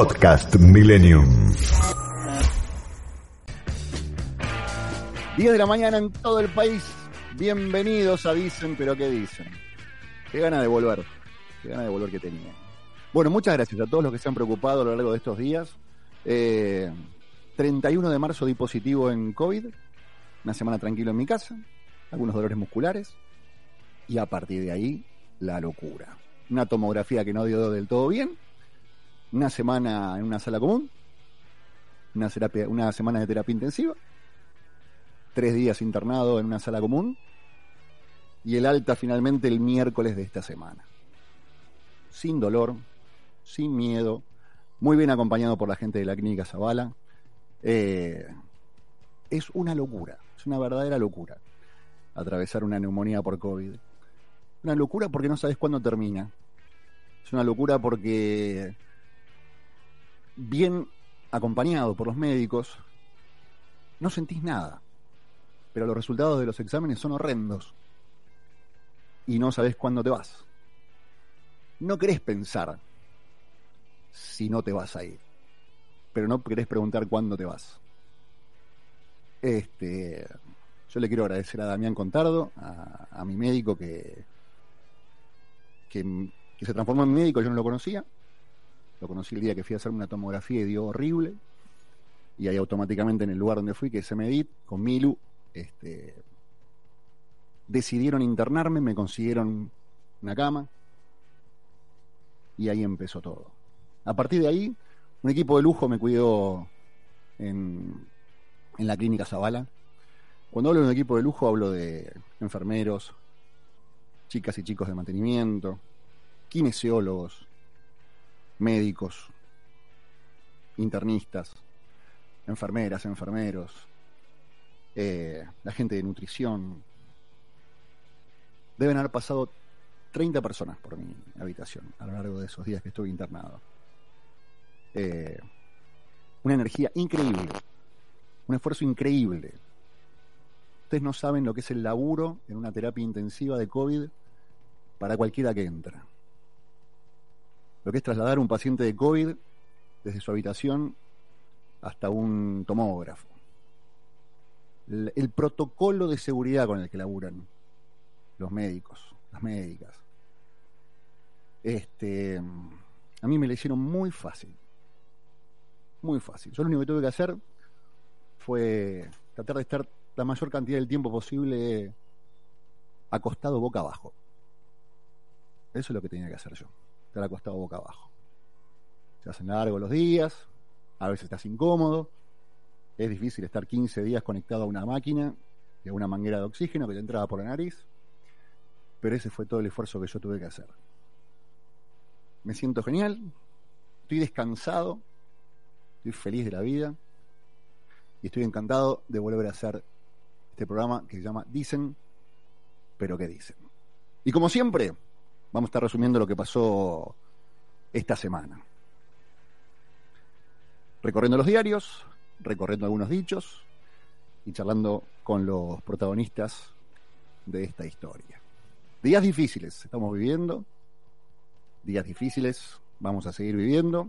Podcast Millennium. 10 de la mañana en todo el país. Bienvenidos a Dicen, pero ¿qué dicen? Qué gana de volver. Qué gana de volver que tenía. Bueno, muchas gracias a todos los que se han preocupado a lo largo de estos días. Eh, 31 de marzo di positivo en COVID. Una semana tranquilo en mi casa. Algunos dolores musculares. Y a partir de ahí, la locura. Una tomografía que no dio del todo bien. Una semana en una sala común. Una, terapia, una semana de terapia intensiva tres días internado en una sala común y el alta finalmente el miércoles de esta semana. Sin dolor, sin miedo, muy bien acompañado por la gente de la clínica Zavala. Eh, es una locura, es una verdadera locura atravesar una neumonía por COVID. Una locura porque no sabes cuándo termina. Es una locura porque bien acompañado por los médicos, no sentís nada pero los resultados de los exámenes son horrendos y no sabes cuándo te vas. No querés pensar si no te vas a ir, pero no querés preguntar cuándo te vas. Este, yo le quiero agradecer a Damián Contardo, a, mi médico que, que, que se transformó en médico, yo no lo conocía. Lo conocí el día que fui a hacerme una tomografía y dio horrible. Y ahí automáticamente en el lugar donde fui, que es Semedit, con Milu, este, decidieron internarme, me consiguieron una cama y ahí empezó todo. A partir de ahí, un equipo de lujo me cuidó en, en la clínica Zavala. Cuando hablo de un equipo de lujo hablo de enfermeros, chicas y chicos de mantenimiento, kinesiólogos, médicos, internistas, enfermeras, enfermeros, eh, la gente de nutrición. Deben haber pasado 30 personas por mi habitación a lo largo de esos días que estuve internado. Eh, una energía increíble, un esfuerzo increíble. Ustedes no saben lo que es el laburo en una terapia intensiva de COVID para cualquiera que entra. Lo que es trasladar un paciente de COVID desde su habitación hasta un tomógrafo el, protocolo de seguridad con el que laburan los médicos, las médicas. Este, a mí me lo hicieron muy fácil. Muy fácil. Yo lo único que tuve que hacer fue tratar de estar la mayor cantidad del tiempo posible acostado boca abajo. Eso es lo que tenía que hacer yo, estar acostado boca abajo. Se hacen largos los días, a veces estás incómodo, es difícil estar 15 días conectado a una máquina y a una manguera de oxígeno que te entraba por la nariz, pero ese fue todo el esfuerzo que yo tuve que hacer. Me siento genial, estoy descansado, estoy feliz de la vida y estoy encantado de volver a hacer este programa que se llama Dicen, pero ¿qué dicen? Y como siempre, vamos a estar resumiendo lo que pasó esta semana. Recorriendo los diarios, recorriendo algunos dichos y charlando con los protagonistas de esta historia. Días difíciles estamos viviendo, días difíciles vamos a seguir viviendo,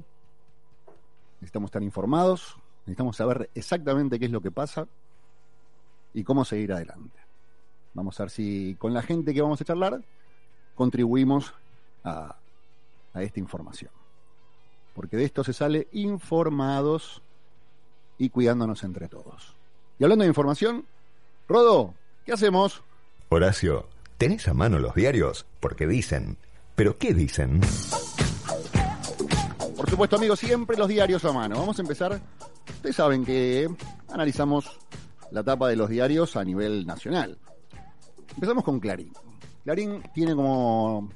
necesitamos estar informados, necesitamos saber exactamente qué es lo que pasa y cómo seguir adelante. Vamos a ver si con la gente que vamos a charlar contribuimos a, a esta información. Porque de esto se sale informados y cuidándonos entre todos. Y hablando de información, Rodo, ¿qué hacemos? Horacio, ¿tenés a mano los diarios? Porque dicen. ¿Pero qué dicen? Por supuesto, amigos, siempre los diarios a mano. Vamos a empezar. Ustedes saben que analizamos la tapa de los diarios a nivel nacional. Empezamos con Clarín. Clarín tiene como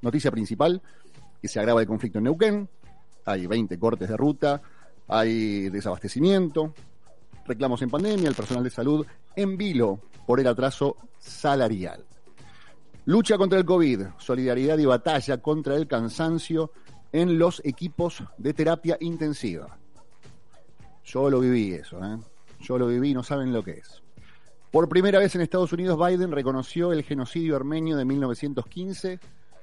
noticia principal que se agrava el conflicto en Neuquén. Hay 20 cortes de ruta, hay desabastecimiento, reclamos en pandemia, el personal de salud en vilo por el atraso salarial. Lucha contra el COVID, solidaridad y batalla contra el cansancio en los equipos de terapia intensiva. Yo lo viví eso, ¿eh? Yo lo viví, no saben lo que es. Por primera vez en Estados Unidos, Biden reconoció el genocidio armenio de 1915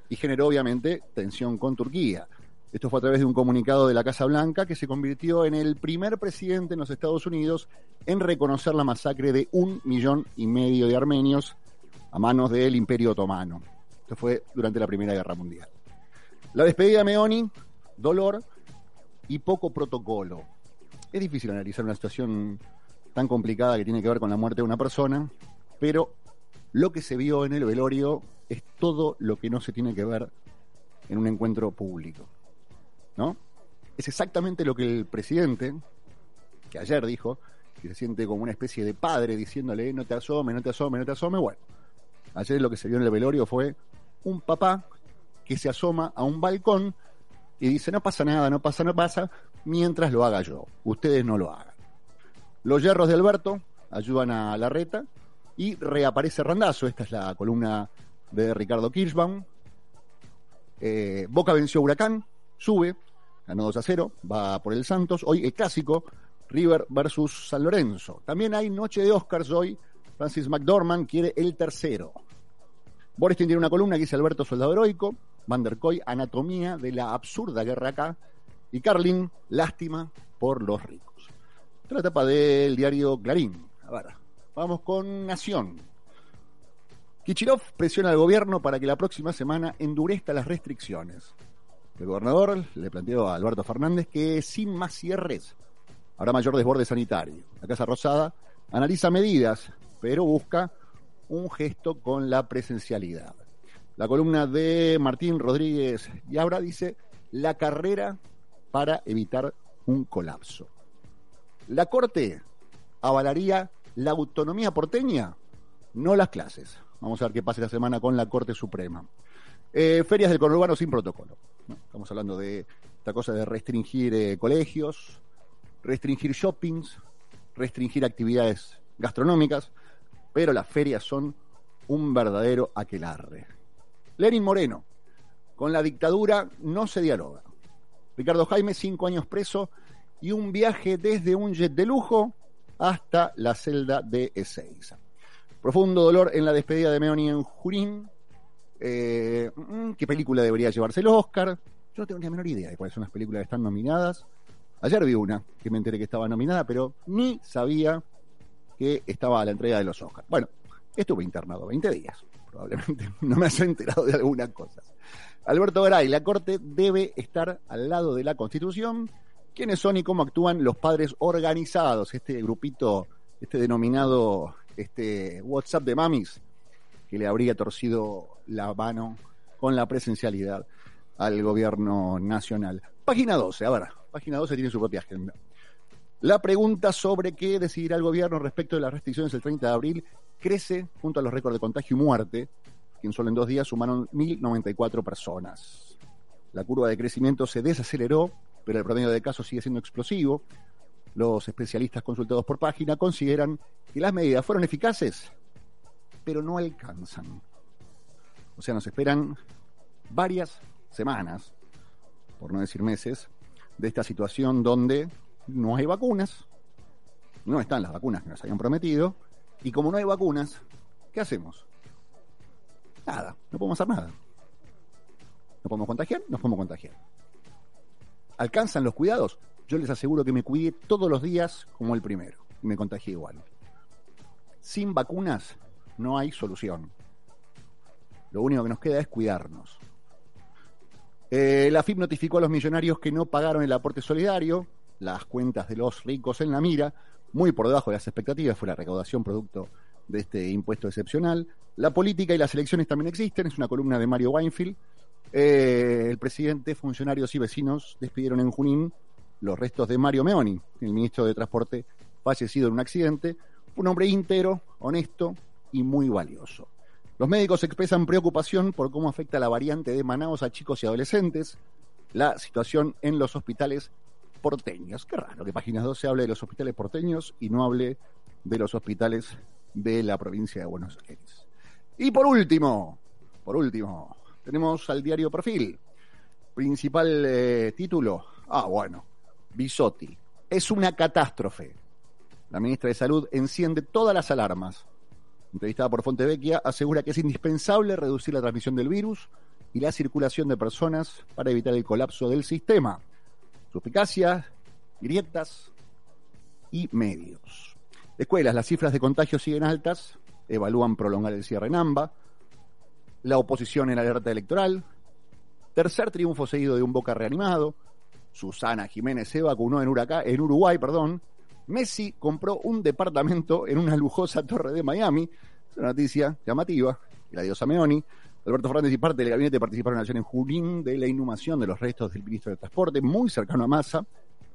y generó obviamente tensión con Turquía. Esto fue a través de un comunicado de la Casa Blanca que se convirtió en el primer presidente en los Estados Unidos en reconocer la masacre de un millón y medio de armenios a manos del Imperio Otomano. Esto fue durante la Primera Guerra Mundial. La despedida de Meoni, dolor y poco protocolo. Es difícil analizar una situación tan complicada que tiene que ver con la muerte de una persona, pero lo que se vio en el velorio es todo lo que no se tiene que ver en un encuentro público. ¿no? Es exactamente lo que el presidente, que ayer dijo, que se siente como una especie de padre diciéndole no te asome, no te asome, no te asome. Bueno, ayer lo que se vio en el velorio fue un papá que se asoma a un balcón y dice no pasa nada, no pasa, no pasa, mientras lo haga yo. Ustedes no lo hagan. Los hierros de Alberto ayudan a la reta y reaparece Randazo. Esta es la columna de Ricardo Kirschbaum. Eh, Boca venció Huracán, sube, ganó 2 a 0, va por el Santos. Hoy el clásico, River versus San Lorenzo. También hay noche de Oscars hoy. Francis McDormand quiere el tercero. Boris tiene una columna que dice Alberto Soldado Heroico, Van der Koy, Anatomía de la absurda guerra acá, y Carlin, Lástima por los ricos. Esta la etapa del diario Clarín. A ver, vamos con Nación. Kichirov presiona al gobierno para que la próxima semana endurezca las restricciones. El gobernador le planteó a Alberto Fernández que sin más cierres habrá mayor desborde sanitario. La Casa Rosada analiza medidas, pero busca un gesto con la presencialidad. La columna de Martín Rodríguez y ahora dice la carrera para evitar un colapso. La Corte avalaría la autonomía porteña, no las clases. Vamos a ver qué pasa esta semana con la Corte Suprema. Eh, ferias del conurbano sin protocolo. Estamos hablando de esta cosa de restringir eh, colegios, restringir shoppings, restringir actividades gastronómicas, pero las ferias son un verdadero aquelarre. Lenin Moreno, con la dictadura no se dialoga. Ricardo Jaime, cinco años preso y un viaje desde un jet de lujo hasta la celda de Ezeiza. Profundo dolor en la despedida de Meoni en Junín, eh, mm, ¿Qué película debería llevarse el Oscar? Yo no tengo ni la menor idea de cuáles son las películas que están nominadas. Ayer vi una que me enteré que estaba nominada, pero ni sabía que estaba a la entrega de los Oscars. Bueno, estuve internado 20 días. Probablemente no me haya enterado de algunas cosas. Alberto Garay, la Corte debe estar al lado de la Constitución. ¿Quiénes son y cómo actúan los padres organizados? Este grupito, este denominado este WhatsApp de mamis, que le habría torcido la mano con la presencialidad al gobierno nacional. Página 12, a ver, página 12 tiene su propia agenda. La pregunta sobre qué decidirá el gobierno respecto de las restricciones el 30 de abril crece junto a los récords de contagio y muerte, que en solo en dos días sumaron 1.094 personas. La curva de crecimiento se desaceleró, pero el promedio de casos sigue siendo explosivo. Los especialistas consultados por página consideran que las medidas fueron eficaces, pero no alcanzan. O sea, nos esperan varias semanas, por no decir meses, de esta situación donde no hay vacunas, no están las vacunas que nos habían prometido, y como no hay vacunas, ¿qué hacemos? Nada, no podemos hacer nada. ¿No podemos contagiar? Nos podemos contagiar. ¿Alcanzan los cuidados? Yo les aseguro que me cuidé todos los días como el primero y me contagié igual. Sin vacunas no hay solución. Lo único que nos queda es cuidarnos. Eh, la FIP notificó a los millonarios que no pagaron el aporte solidario, las cuentas de los ricos en la mira, muy por debajo de las expectativas, fue la recaudación producto de este impuesto excepcional. La política y las elecciones también existen, es una columna de Mario Weinfield. Eh, el presidente, funcionarios y vecinos despidieron en Junín los restos de Mario Meoni, el ministro de Transporte fallecido en un accidente, un hombre íntegro, honesto y muy valioso. Los médicos expresan preocupación por cómo afecta la variante de Manaos a chicos y adolescentes, la situación en los hospitales porteños. Qué raro que Páginas 12 hable de los hospitales porteños y no hable de los hospitales de la provincia de Buenos Aires. Y por último, por último, tenemos al diario Perfil. Principal eh, título. Ah, bueno. Bisotti. Es una catástrofe. La ministra de Salud enciende todas las alarmas entrevistada por Fontevecchia, asegura que es indispensable reducir la transmisión del virus y la circulación de personas para evitar el colapso del sistema. Suspicacias, grietas y medios. Escuelas, las cifras de contagio siguen altas, evalúan prolongar el cierre en AMBA, la oposición en alerta electoral, tercer triunfo seguido de un Boca reanimado, Susana Jiménez se vacunó en, en Uruguay, perdón, Messi compró un departamento en una lujosa torre de Miami, es una noticia llamativa, la diosa Meoni, Alberto Fernández y parte del gabinete participaron ayer en Junín de la inhumación de los restos del ministro de Transporte, muy cercano a Massa,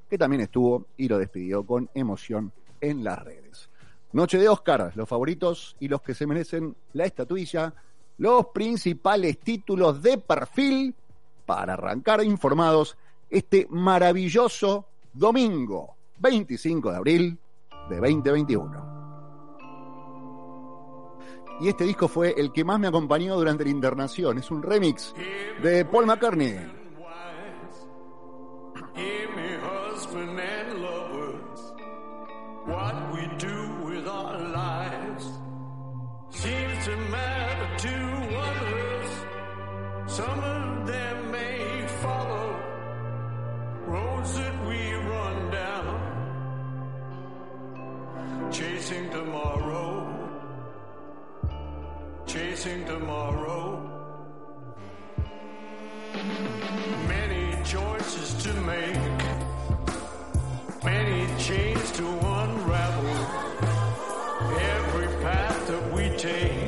que también estuvo y lo despidió con emoción en las redes. Noche de Oscar, los favoritos y los que se merecen la estatuilla, los principales títulos de perfil para arrancar informados este maravilloso domingo 25 de abril de 2021. Y este disco fue el que más me acompañó durante la internación. Es un remix de Paul McCartney. To matter to others. Some of them may follow roads that we run down, chasing tomorrow, chasing tomorrow. Many choices to make, many chains to unravel. Every path that we take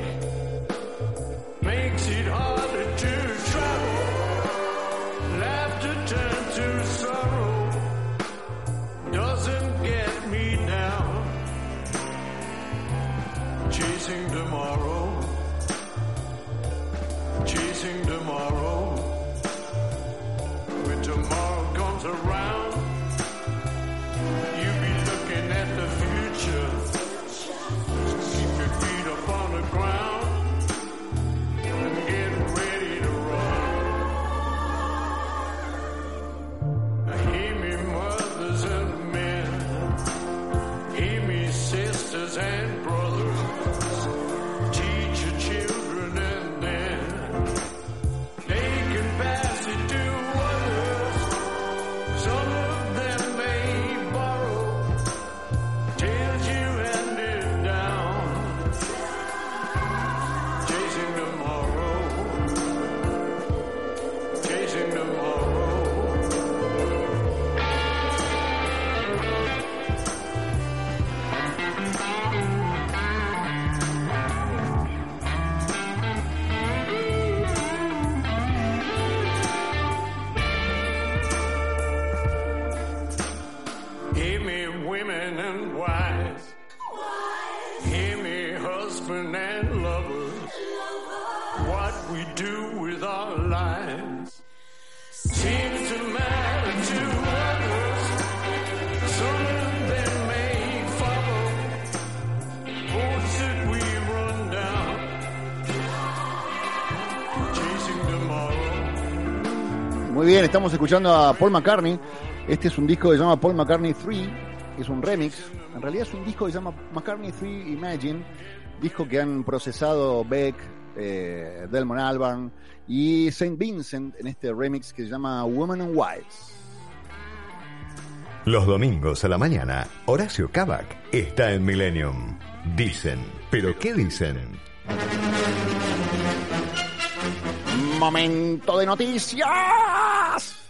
bien, estamos escuchando a Paul McCartney. Este es un disco que se llama Paul McCartney 3, es un remix. En realidad es un disco que se llama McCartney 3 Imagine, disco que han procesado Beck, eh, Delmon Albarn y Saint Vincent en este remix que se llama Women and Wives. Los domingos a la mañana, Horacio Cavac está en Millennium. Dicen, pero ¿qué dicen? Momento de noticias.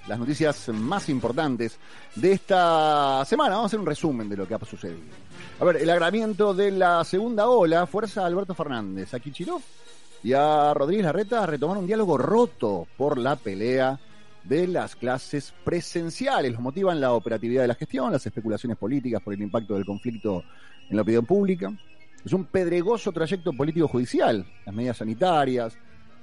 Las noticias más importantes de esta semana. Vamos a hacer un resumen de lo que ha sucedido. A ver, el agravamiento de la segunda ola fuerza a Alberto Fernández, a Kichilov y a Rodríguez Larreta a retomar un diálogo roto por la pelea de las clases presenciales. Los motivan la operatividad de la gestión, las especulaciones políticas por el impacto del conflicto en la opinión pública. Es un pedregoso trayecto político-judicial, las medidas sanitarias,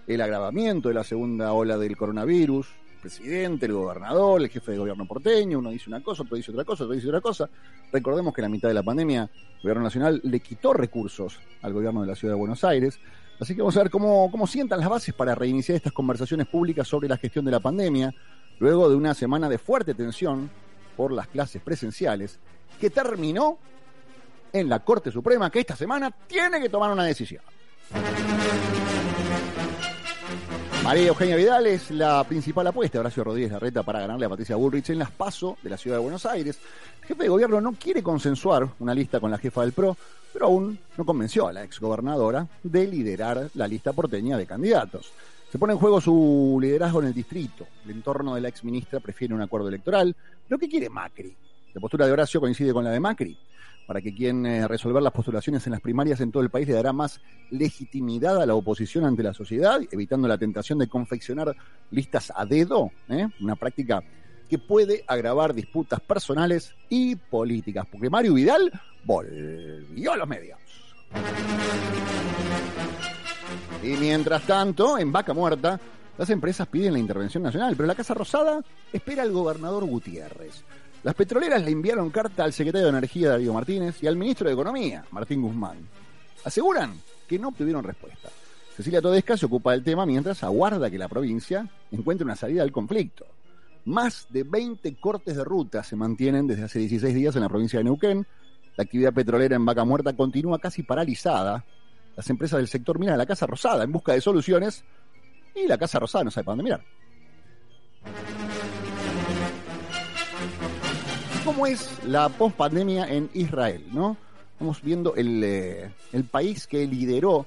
el agravamiento de la segunda ola del coronavirus, el presidente, el gobernador, el jefe de gobierno porteño, uno dice una cosa, otro dice otra cosa, otro dice otra cosa. Recordemos que en la mitad de la pandemia el gobierno nacional le quitó recursos al gobierno de la ciudad de Buenos Aires. Así que vamos a ver cómo, cómo sientan las bases para reiniciar estas conversaciones públicas sobre la gestión de la pandemia, luego de una semana de fuerte tensión por las clases presenciales, que terminó en la Corte Suprema, que esta semana tiene que tomar una decisión. María Eugenia Vidal es la principal apuesta de Horacio Rodríguez Larreta para ganarle a Patricia Bullrich en las PASO de la ciudad de Buenos Aires. El jefe de gobierno no quiere consensuar una lista con la jefa del PRO, pero aún no convenció a la exgobernadora de liderar la lista porteña de candidatos. Se pone en juego su liderazgo en el distrito. El entorno de la exministra prefiere un acuerdo electoral. ¿Pero qué quiere Macri? La postura de Horacio coincide con la de Macri para que quien eh, resolver las postulaciones en las primarias en todo el país le dará más legitimidad a la oposición ante la sociedad, evitando la tentación de confeccionar listas a dedo, ¿eh? una práctica que puede agravar disputas personales y políticas, porque Mario Vidal volvió a los medios. Y mientras tanto, en Vaca Muerta, las empresas piden la intervención nacional, pero la Casa Rosada espera al gobernador Gutiérrez. Las petroleras le enviaron carta al secretario de Energía, Darío Martínez, y al ministro de Economía, Martín Guzmán. Aseguran que no obtuvieron respuesta. Cecilia Todesca se ocupa del tema mientras aguarda que la provincia encuentre una salida al conflicto. Más de 20 cortes de ruta se mantienen desde hace 16 días en la provincia de Neuquén. La actividad petrolera en Vaca Muerta continúa casi paralizada. Las empresas del sector miran a la Casa Rosada en busca de soluciones y la Casa Rosada no sabe para dónde mirar. Cómo es la pospandemia en Israel, ¿no? Estamos viendo el, eh, el país que lideró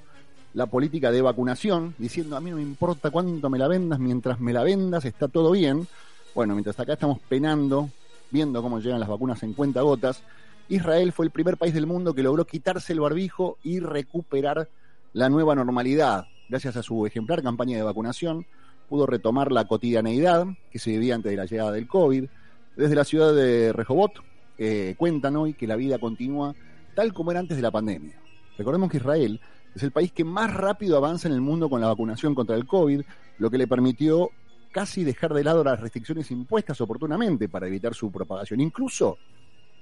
la política de vacunación, diciendo a mí no me importa cuánto me la vendas, mientras me la vendas está todo bien. Bueno, mientras acá estamos penando, viendo cómo llegan las vacunas en cuenta gotas, Israel fue el primer país del mundo que logró quitarse el barbijo y recuperar la nueva normalidad. Gracias a su ejemplar campaña de vacunación, pudo retomar la cotidianeidad que se vivía antes de la llegada del COVID desde la ciudad de Rehobot cuentan hoy que la vida continúa tal como era antes de la pandemia. Recordemos que Israel es el país que más rápido avanza en el mundo con la vacunación contra el COVID, lo que le permitió casi dejar de lado las restricciones impuestas oportunamente para evitar su propagación, incluso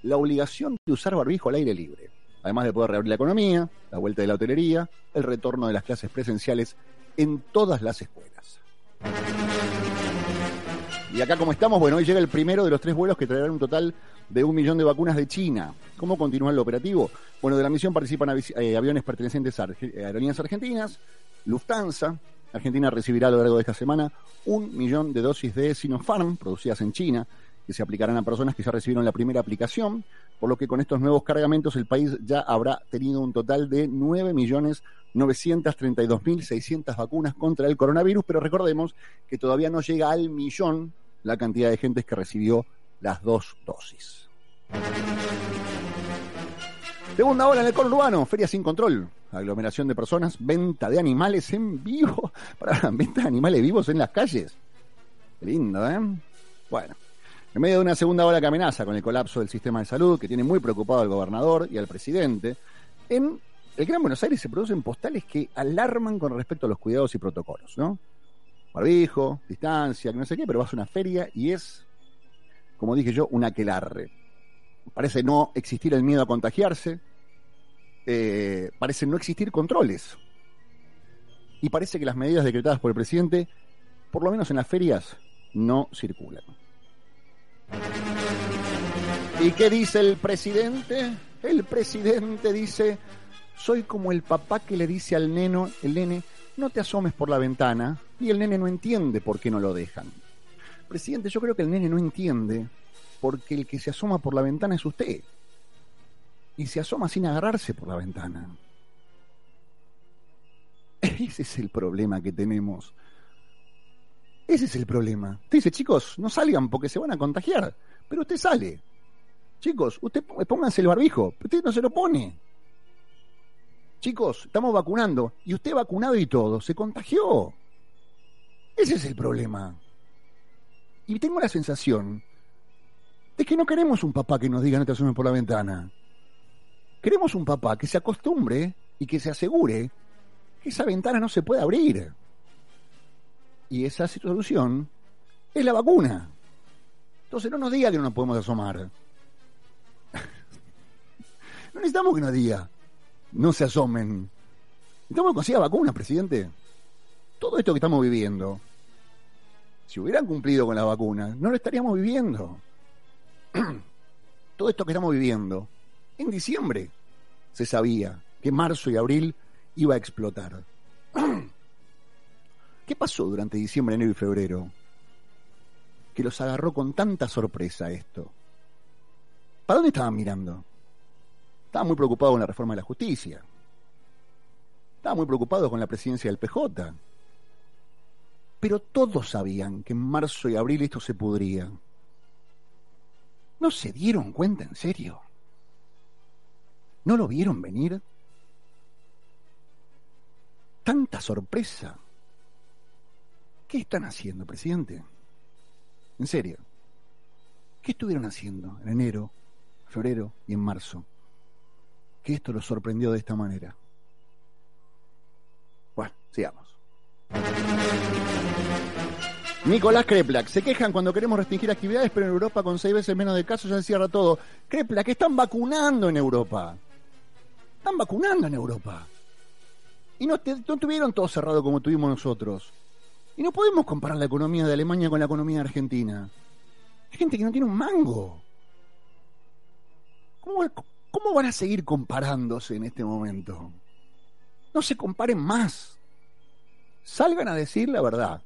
la obligación de usar barbijo al aire libre, además de poder reabrir la economía, la vuelta de la hotelería, el retorno de las clases presenciales en todas las escuelas. Y acá como estamos, bueno, hoy llega el primero de los tres vuelos que traerán un total de un millón de vacunas de China. ¿Cómo continúa el operativo? Bueno, de la misión participan eh, aviones pertenecientes a aerolíneas argentinas, Lufthansa. Argentina recibirá a lo largo de esta semana un millón de dosis de Sinopharm producidas en China, que se aplicarán a personas que ya recibieron la primera aplicación, por lo que con estos nuevos cargamentos el país ya habrá tenido un total de 9.932.600 vacunas contra el coronavirus, pero recordemos que todavía no llega al millón la cantidad de gente que recibió las dos dosis. Segunda hora en el conurbano, feria sin control, aglomeración de personas, venta de animales en vivo, para venta de animales vivos en las calles. Qué lindo, ¿eh? Bueno, en medio de una segunda ola que amenaza con el colapso del sistema de salud, que tiene muy preocupado al gobernador y al presidente, en el Gran Buenos Aires se producen postales que alarman con respecto a los cuidados y protocolos, ¿no? Barbijo, distancia, no sé qué, pero vas a una feria y es, como dije yo, un aquelarre. Parece no existir el miedo a contagiarse, eh, parece no existir controles. Y parece que las medidas decretadas por el presidente, por lo menos en las ferias, no circulan. ¿Y qué dice el presidente? El presidente dice, soy como el papá que le dice al neno, el nene, no te asomes por la ventana y el nene no entiende por qué no lo dejan. Presidente, yo creo que el nene no entiende porque el que se asoma por la ventana es usted. Y se asoma sin agarrarse por la ventana. Ese es el problema que tenemos. Ese es el problema. Usted dice, chicos, no salgan porque se van a contagiar. Pero usted sale. Chicos, usted pónganse el barbijo. Usted no se lo pone. Chicos, estamos vacunando. Y usted vacunado y todo, se contagió. Ese es el problema. Y tengo la sensación de que no queremos un papá que nos diga no te asomes por la ventana. Queremos un papá que se acostumbre y que se asegure que esa ventana no se puede abrir. Y esa solución es la vacuna. Entonces no nos diga que no nos podemos asomar. no necesitamos que nos diga no se asomen. Estamos consiga vacunas, presidente. Todo esto que estamos viviendo, si hubieran cumplido con la vacuna, no lo estaríamos viviendo. Todo esto que estamos viviendo, en diciembre se sabía que marzo y abril iba a explotar. ¿Qué pasó durante diciembre, enero y febrero? Que los agarró con tanta sorpresa esto. ¿Para dónde estaban mirando? Estaban muy preocupados con la reforma de la justicia. Estaban muy preocupados con la presidencia del PJ. Pero todos sabían que en marzo y abril esto se pudría. ¿No se dieron cuenta en serio? ¿No lo vieron venir? Tanta sorpresa. ¿Qué están haciendo, presidente? En serio. ¿Qué estuvieron haciendo en enero, febrero y en marzo? Que esto los sorprendió de esta manera. Bueno, sigamos. Nicolás Kreplak. Se quejan cuando queremos restringir actividades, pero en Europa con seis veces menos de casos ya se cierra todo. Kreplak, están vacunando en Europa. Están vacunando en Europa. Y no, no tuvieron todo cerrado como tuvimos nosotros. Y no podemos comparar la economía de Alemania con la economía de Argentina. Hay gente que no tiene un mango. ¿Cómo, ¿Cómo van a seguir comparándose en este momento? No se comparen más. Salgan a decir la verdad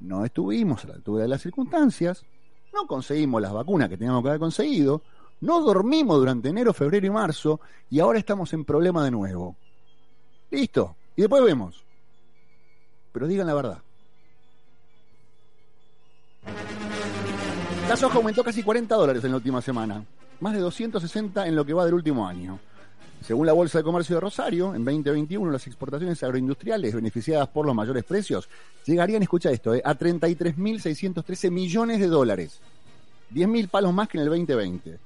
no estuvimos a la altura de las circunstancias, no conseguimos las vacunas que teníamos que haber conseguido, no dormimos durante enero, febrero y marzo y ahora estamos en problema de nuevo. Listo, y después vemos. Pero digan la verdad. La soja aumentó casi 40 dólares en la última semana, más de 260 en lo que va del último año. Según la Bolsa de Comercio de Rosario, en 2021 las exportaciones agroindustriales beneficiadas por los mayores precios llegarían, escucha esto, eh, a 33.613 millones de dólares. 10.000 palos más que en el 2020.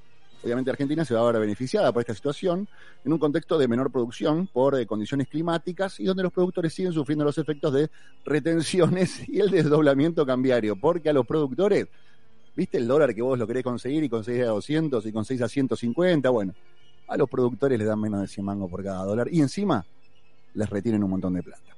Obviamente Argentina se va a ver beneficiada por esta situación en un contexto de menor producción por eh, condiciones climáticas y donde los productores siguen sufriendo los efectos de retenciones y el desdoblamiento cambiario, porque a los productores, ¿viste el dólar que vos lo querés conseguir y conseguís a 200 y conseguís a 150? Bueno, a los productores les dan menos de 100 mangos por cada dólar y encima les retienen un montón de plata.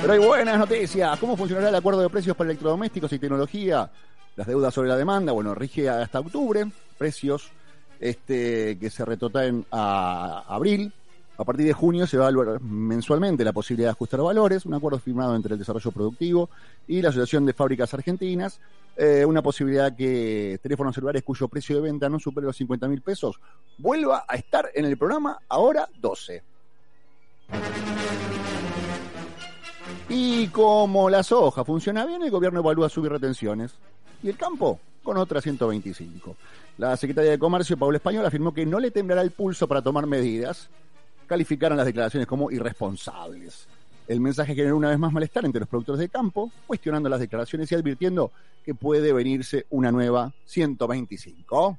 Pero hay buenas noticias. ¿Cómo funcionará el acuerdo de precios para electrodomésticos y tecnología? Las deudas sobre la demanda, bueno, rige hasta octubre. Precios este, que se retrotraen a abril. A partir de junio se va mensualmente la posibilidad de ajustar valores, un acuerdo firmado entre el desarrollo productivo y la Asociación de Fábricas Argentinas, eh, una posibilidad que teléfonos celulares cuyo precio de venta no supere los 50 mil pesos vuelva a estar en el programa ahora 12. Y como la soja funciona bien, el gobierno evalúa subir retenciones. Y el campo con otra 125. La secretaria de Comercio, Paula Español, afirmó que no le temblará el pulso para tomar medidas calificaron las declaraciones como irresponsables. El mensaje generó una vez más malestar entre los productores de campo, cuestionando las declaraciones y advirtiendo que puede venirse una nueva 125.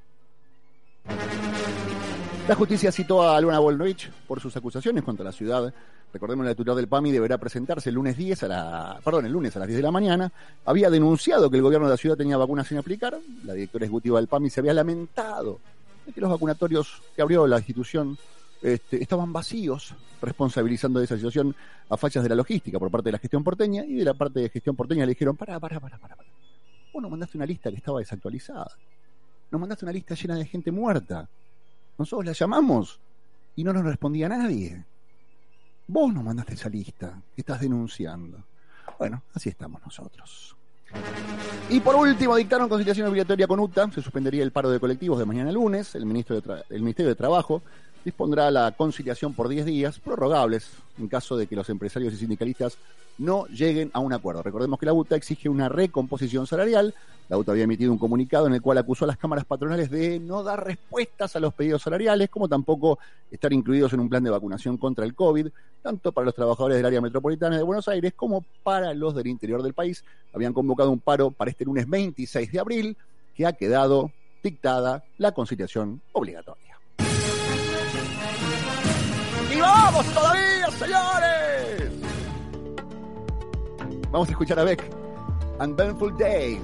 La justicia citó a Luna Volnovich por sus acusaciones contra la ciudad. Recordemos la titular del PAMI deberá presentarse el lunes 10 a la, perdón, el lunes a las 10 de la mañana. Había denunciado que el gobierno de la ciudad tenía vacunas sin aplicar. La directora ejecutiva del PAMI se había lamentado de que los vacunatorios que abrió la institución este, estaban vacíos, responsabilizando de esa situación a fachas de la logística por parte de la gestión porteña y de la parte de gestión porteña le dijeron, para, para, para, para, para. Vos nos mandaste una lista que estaba desactualizada. Nos mandaste una lista llena de gente muerta. Nosotros la llamamos y no nos respondía nadie. Vos nos mandaste esa lista que estás denunciando. Bueno, así estamos nosotros. Y por último, dictaron conciliación obligatoria con UTA. Se suspendería el paro de colectivos de mañana lunes. El, ministro de el Ministerio de Trabajo dispondrá la conciliación por 10 días, prorrogables, en caso de que los empresarios y sindicalistas no lleguen a un acuerdo. Recordemos que la UTA exige una recomposición salarial. La UTA había emitido un comunicado en el cual acusó a las cámaras patronales de no dar respuestas a los pedidos salariales, como tampoco estar incluidos en un plan de vacunación contra el COVID, tanto para los trabajadores del área metropolitana de Buenos Aires como para los del interior del país. Habían convocado un paro para este lunes 26 de abril, que ha quedado dictada la conciliación obligatoria. Vamos todavía, señores! Vamos a escuchar a Beck. Uneventful Days.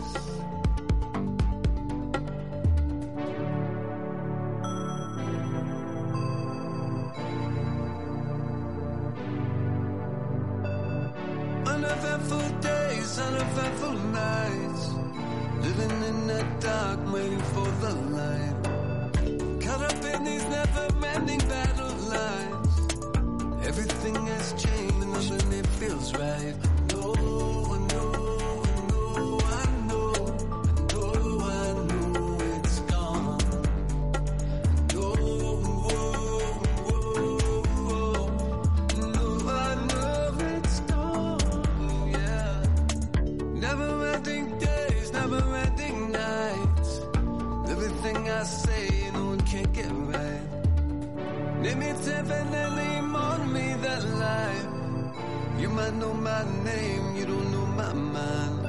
Uneventful days, uneventful nights. Living in the dark, waiting for the light. Caught up in these never ending battles. Everything has changed, and nothing it feels right. I know, I know, I know, I know, I know, I know it's gone. I know, whoa, whoa, whoa. No, I know it's gone. Yeah. Never ending days, never ending nights. Everything I say, no one can get right. Name it definitely on me that lie. You might know my name, you don't know my mind.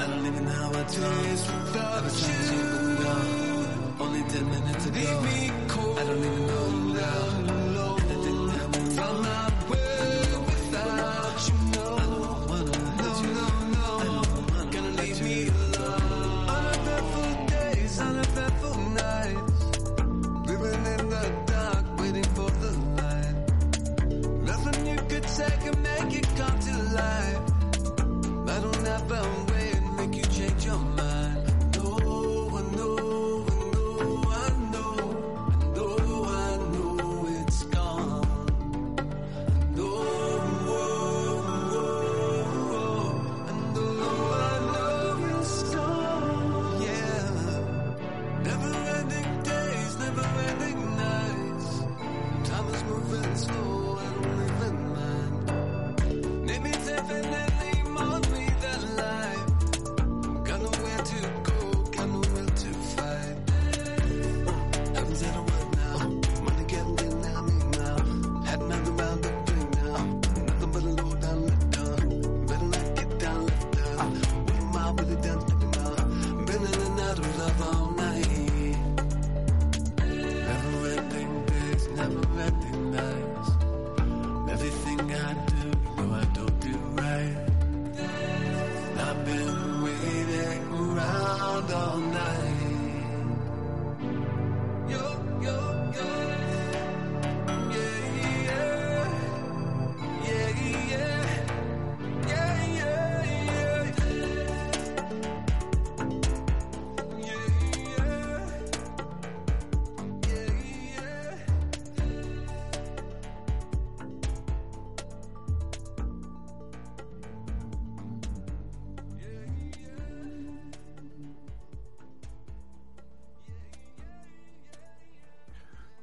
I don't even know how I taste without you. Only ten minutes ago. Leave me cold. I don't even know now. I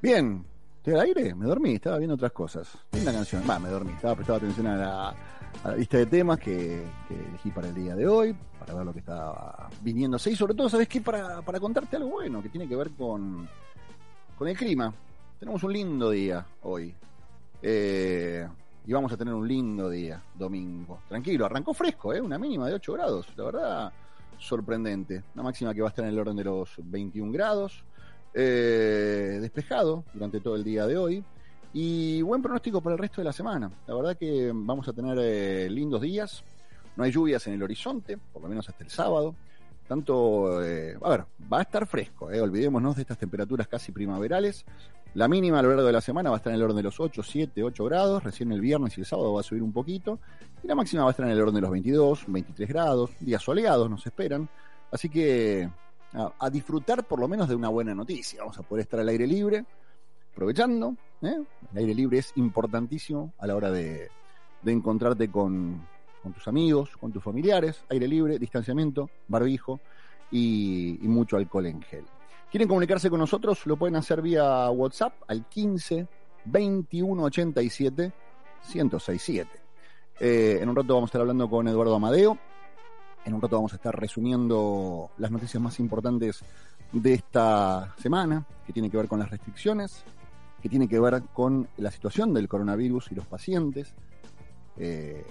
Bien, ¿estoy al aire? Me dormí, estaba viendo otras cosas. Linda canción. Va, me dormí, estaba prestando atención a la, lista de temas que, que elegí para el día de hoy, para ver lo que estaba viniéndose y sobre todo, ¿sabes qué? Para, para contarte algo bueno que tiene que ver con, con el clima. Tenemos un lindo día hoy. Eh, y vamos a tener un lindo día, domingo. Tranquilo, arrancó fresco, ¿eh? una mínima de 8 grados. La verdad, sorprendente. Una máxima que va a estar en el orden de los 21 grados. Eh, despejado durante todo el día de hoy. Y buen pronóstico para el resto de la semana. La verdad que vamos a tener eh, lindos días. No hay lluvias en el horizonte, por lo menos hasta el sábado. Tanto, eh, a ver, va a estar fresco, olvidémonos de estas temperaturas casi primaverales. La mínima a lo largo de la semana va a estar en el orden de los 8, 7, 8 grados. Recién el viernes y el sábado va a subir un poquito. Y la máxima va a estar en el orden de los 22, 23 grados. Días soleados nos esperan. Así que a, disfrutar por lo menos de una buena noticia. Vamos a poder estar al aire libre, aprovechando. ¿eh? El aire libre es importantísimo a la hora de, de encontrarte con, con tus amigos, con tus familiares. Aire libre, distanciamiento, barbijo y, mucho alcohol en gel. ¿Quieren comunicarse con nosotros? Lo pueden hacer vía WhatsApp al 15 21 87 1067. Eh, en un rato vamos a estar hablando con Eduardo Amadeo. En un rato vamos a estar resumiendo las noticias más importantes de esta semana, que tiene que ver con las restricciones, que tiene que ver con la situación del coronavirus y los pacientes, eh,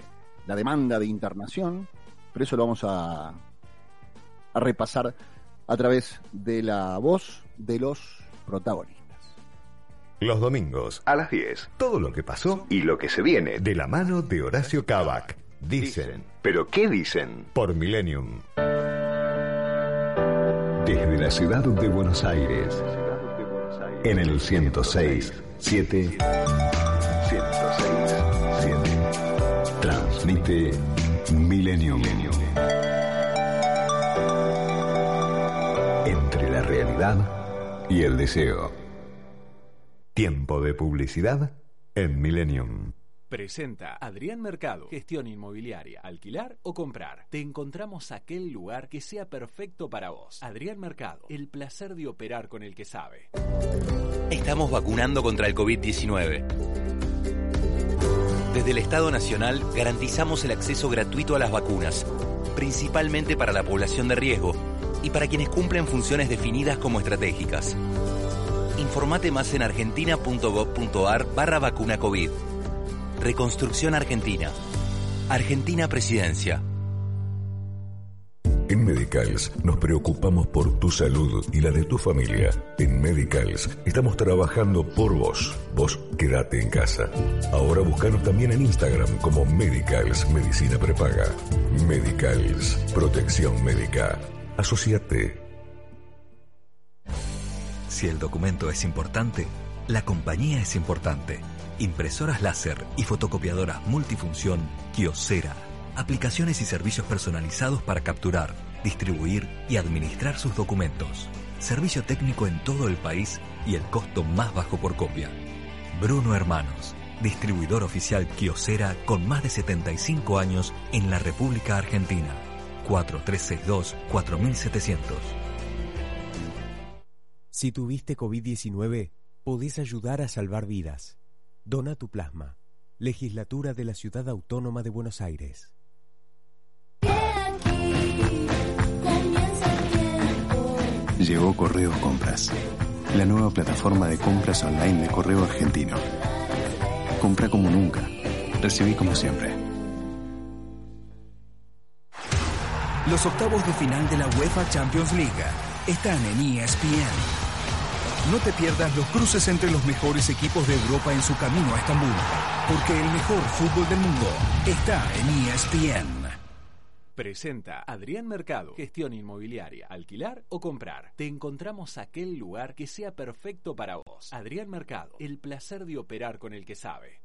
la demanda de internación, pero eso lo vamos a, a repasar a través de la voz de los protagonistas. Los domingos a las 10. Todo lo que pasó y lo que se viene de la mano de Horacio Cabac. Dicen. ¿Pero qué dicen? Por Millennium. Desde la ciudad de Buenos Aires. En el 106 7 106 7 Transmite Millennium. Entre la realidad y el deseo. Tiempo de publicidad en Millennium. Presenta Adrián Mercado, gestión inmobiliaria, alquilar o comprar. Te encontramos aquel lugar que sea perfecto para vos. Adrián Mercado, el placer de operar con el que sabe. Estamos vacunando contra el COVID-19. Desde el Estado Nacional garantizamos el acceso gratuito a las vacunas, principalmente para la población de riesgo y para quienes cumplen funciones definidas como estratégicas. Informate más en argentina.gov.ar barra vacuna COVID. Reconstrucción Argentina. Argentina Presidencia. En Medicals nos preocupamos por tu salud y la de tu familia. En Medicals estamos trabajando por vos. Vos quédate en casa. Ahora búscanos también en Instagram como Medicals Medicina Prepaga. Medicals, protección médica. Asociate. Si el documento es importante, la compañía es importante. Impresoras láser y fotocopiadoras multifunción Kiosera. Aplicaciones y servicios personalizados para capturar, distribuir y administrar sus documentos. Servicio técnico en todo el país y el costo más bajo por copia. Bruno Hermanos, distribuidor oficial Kiosera con más de 75 años en la República Argentina. 4362-4700. Si tuviste COVID-19, podés ayudar a salvar vidas. Dona tu plasma. Legislatura de la Ciudad Autónoma de Buenos Aires. Llegó Correo Compras, la nueva plataforma de compras online de Correo Argentino. Compra como nunca, recibí como siempre. Los octavos de final de la UEFA Champions League están en ESPN. No te pierdas los cruces entre los mejores equipos de Europa en su camino a Estambul, porque el mejor fútbol del mundo está en ESPN. Presenta Adrián Mercado, gestión inmobiliaria, alquilar o comprar. Te encontramos aquel lugar que sea perfecto para vos. Adrián Mercado, el placer de operar con el que sabe.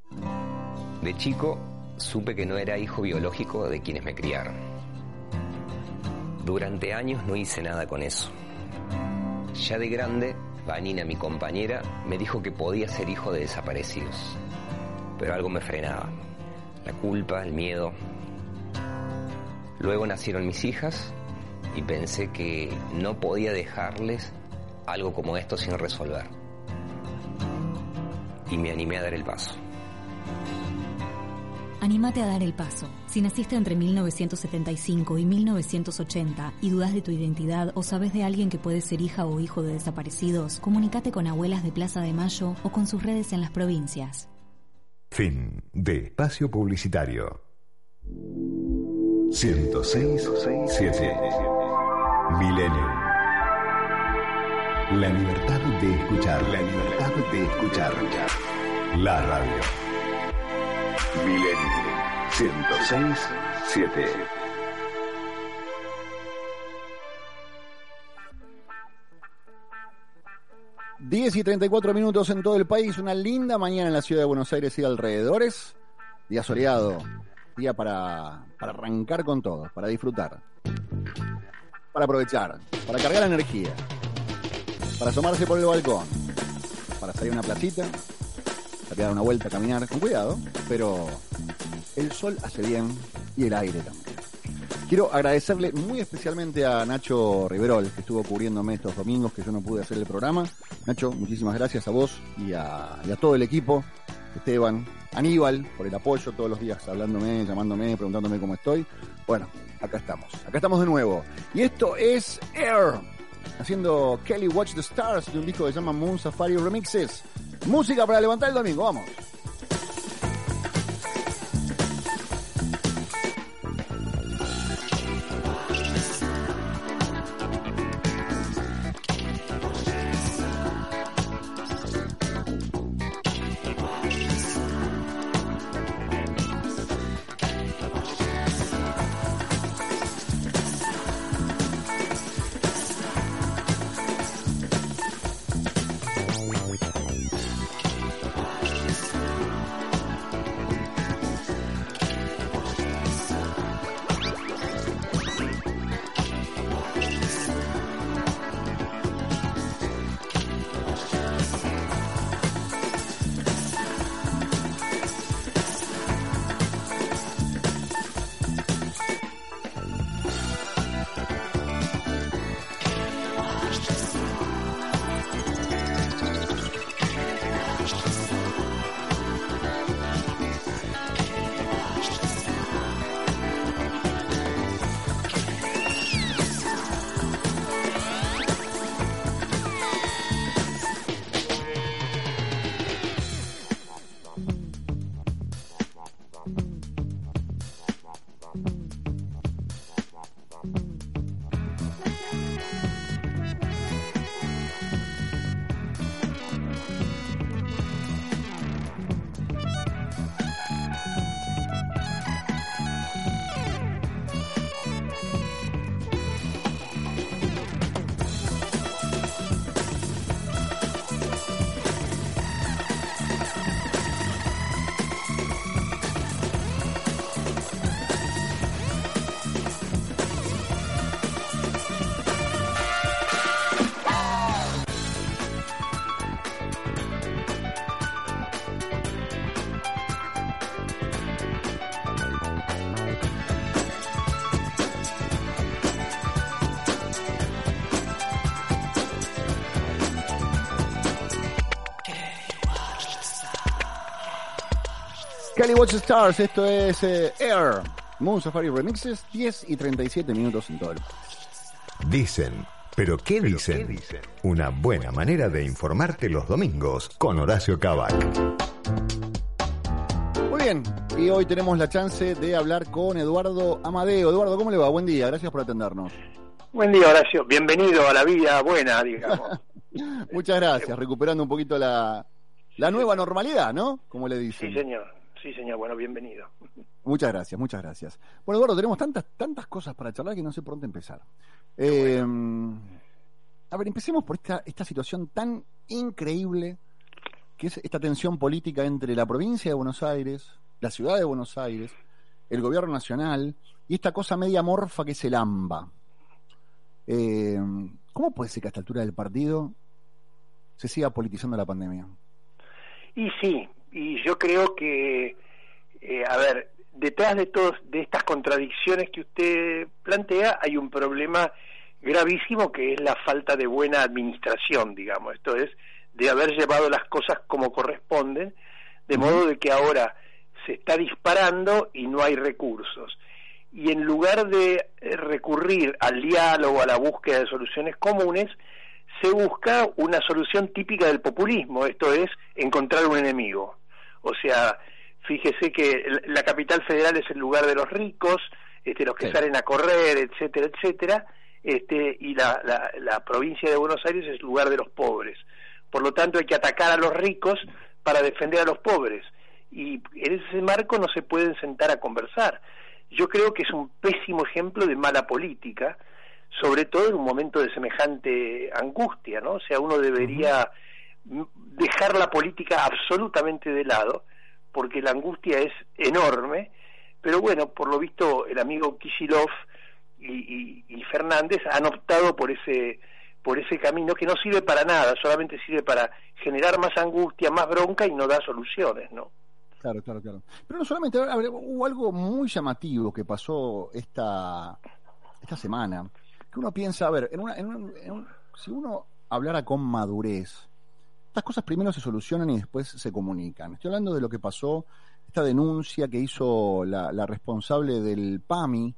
De chico supe que no era hijo biológico de quienes me criaron. Durante años no hice nada con eso. Ya de grande, Vanina, mi compañera, me dijo que podía ser hijo de desaparecidos. Pero algo me frenaba. La culpa, el miedo. Luego nacieron mis hijas y pensé que no podía dejarles algo como esto sin resolver. Y me animé a dar el paso. Anímate a dar el paso. Si naciste entre 1975 y 1980 y dudas de tu identidad o sabes de alguien que puede ser hija o hijo de desaparecidos, comunícate con abuelas de Plaza de Mayo o con sus redes en las provincias. Fin de espacio publicitario. 106.7 Milenio. La libertad de escuchar, la libertad de escuchar. La radio. Milenio 106.7 10 y 34 minutos en todo el país, una linda mañana en la ciudad de Buenos Aires y alrededores. Día soleado, día para, para arrancar con todo, para disfrutar, para aprovechar, para cargar energía, para asomarse por el balcón, para salir a una placita, para dar una vuelta, caminar, con cuidado, pero el sol hace bien y el aire también. Quiero agradecerle muy especialmente a Nacho Riverol, que estuvo cubriéndome estos domingos que yo no pude hacer el programa. Nacho, muchísimas gracias a vos y a, y a todo el equipo. Esteban, Aníbal, por el apoyo todos los días, hablándome, llamándome, preguntándome cómo estoy. Bueno, acá estamos, acá estamos de nuevo. Y esto es Air, haciendo Kelly Watch the Stars de un disco que se llama Moon Safari Remixes. Música para levantar el domingo, vamos. Kelly Watch Stars, esto es eh, Air, Moon Safari Remixes, 10 y 37 minutos en todo el Dicen, pero ¿qué dicen? Una buena manera de informarte los domingos con Horacio Cabac. Muy bien, y hoy tenemos la chance de hablar con Eduardo Amadeo. Eduardo, ¿cómo le va? Buen día, gracias por atendernos. Buen día, Horacio. Bienvenido a la vida buena, digamos. Muchas gracias, recuperando un poquito la, la nueva normalidad, ¿no? Como le dicen. Sí, señor. Sí, señor. Bueno, bienvenido. Muchas gracias, muchas gracias. Bueno, Eduardo, tenemos tantas, tantas cosas para charlar que no sé por dónde empezar. Eh, a ver, empecemos por esta, esta situación tan increíble que es esta tensión política entre la provincia de Buenos Aires, la ciudad de Buenos Aires, el gobierno nacional y esta cosa media morfa que es el AMBA. Eh, ¿Cómo puede ser que a esta altura del partido se siga politizando la pandemia? Y sí, y yo creo que, eh, a ver, detrás de todas de estas contradicciones que usted plantea hay un problema gravísimo que es la falta de buena administración, digamos. Esto es, de haber llevado las cosas como corresponden, de modo de que ahora se está disparando y no hay recursos. Y en lugar de eh, recurrir al diálogo, a la búsqueda de soluciones comunes, se busca una solución típica del populismo, esto es encontrar un enemigo. O sea, fíjese que la capital federal es el lugar de los ricos, este, los que Sí. salen a correr, etcétera, etcétera, este, y la, la, la provincia de Buenos Aires es el lugar de los pobres. Por lo tanto, hay que atacar a los ricos para defender a los pobres. Y en ese marco no se pueden sentar a conversar. Yo creo que es un pésimo ejemplo de mala política, sobre todo en un momento de semejante angustia, ¿no? O sea, uno debería dejar la política absolutamente de lado, porque la angustia es enorme, pero bueno, por lo visto el amigo Kishilov y, y- Fernández han optado por ese por ese camino que no sirve para nada, solamente sirve para generar más angustia, más bronca y no da soluciones, ¿no? Claro, claro, claro. Pero no solamente, hubo algo muy llamativo que pasó esta, esta semana, que uno piensa, a ver, en una, en un- en un- si uno hablara con madurez, estas cosas primero se solucionan y después se comunican. Estoy hablando de lo que pasó, esta denuncia que hizo la, la responsable del PAMI,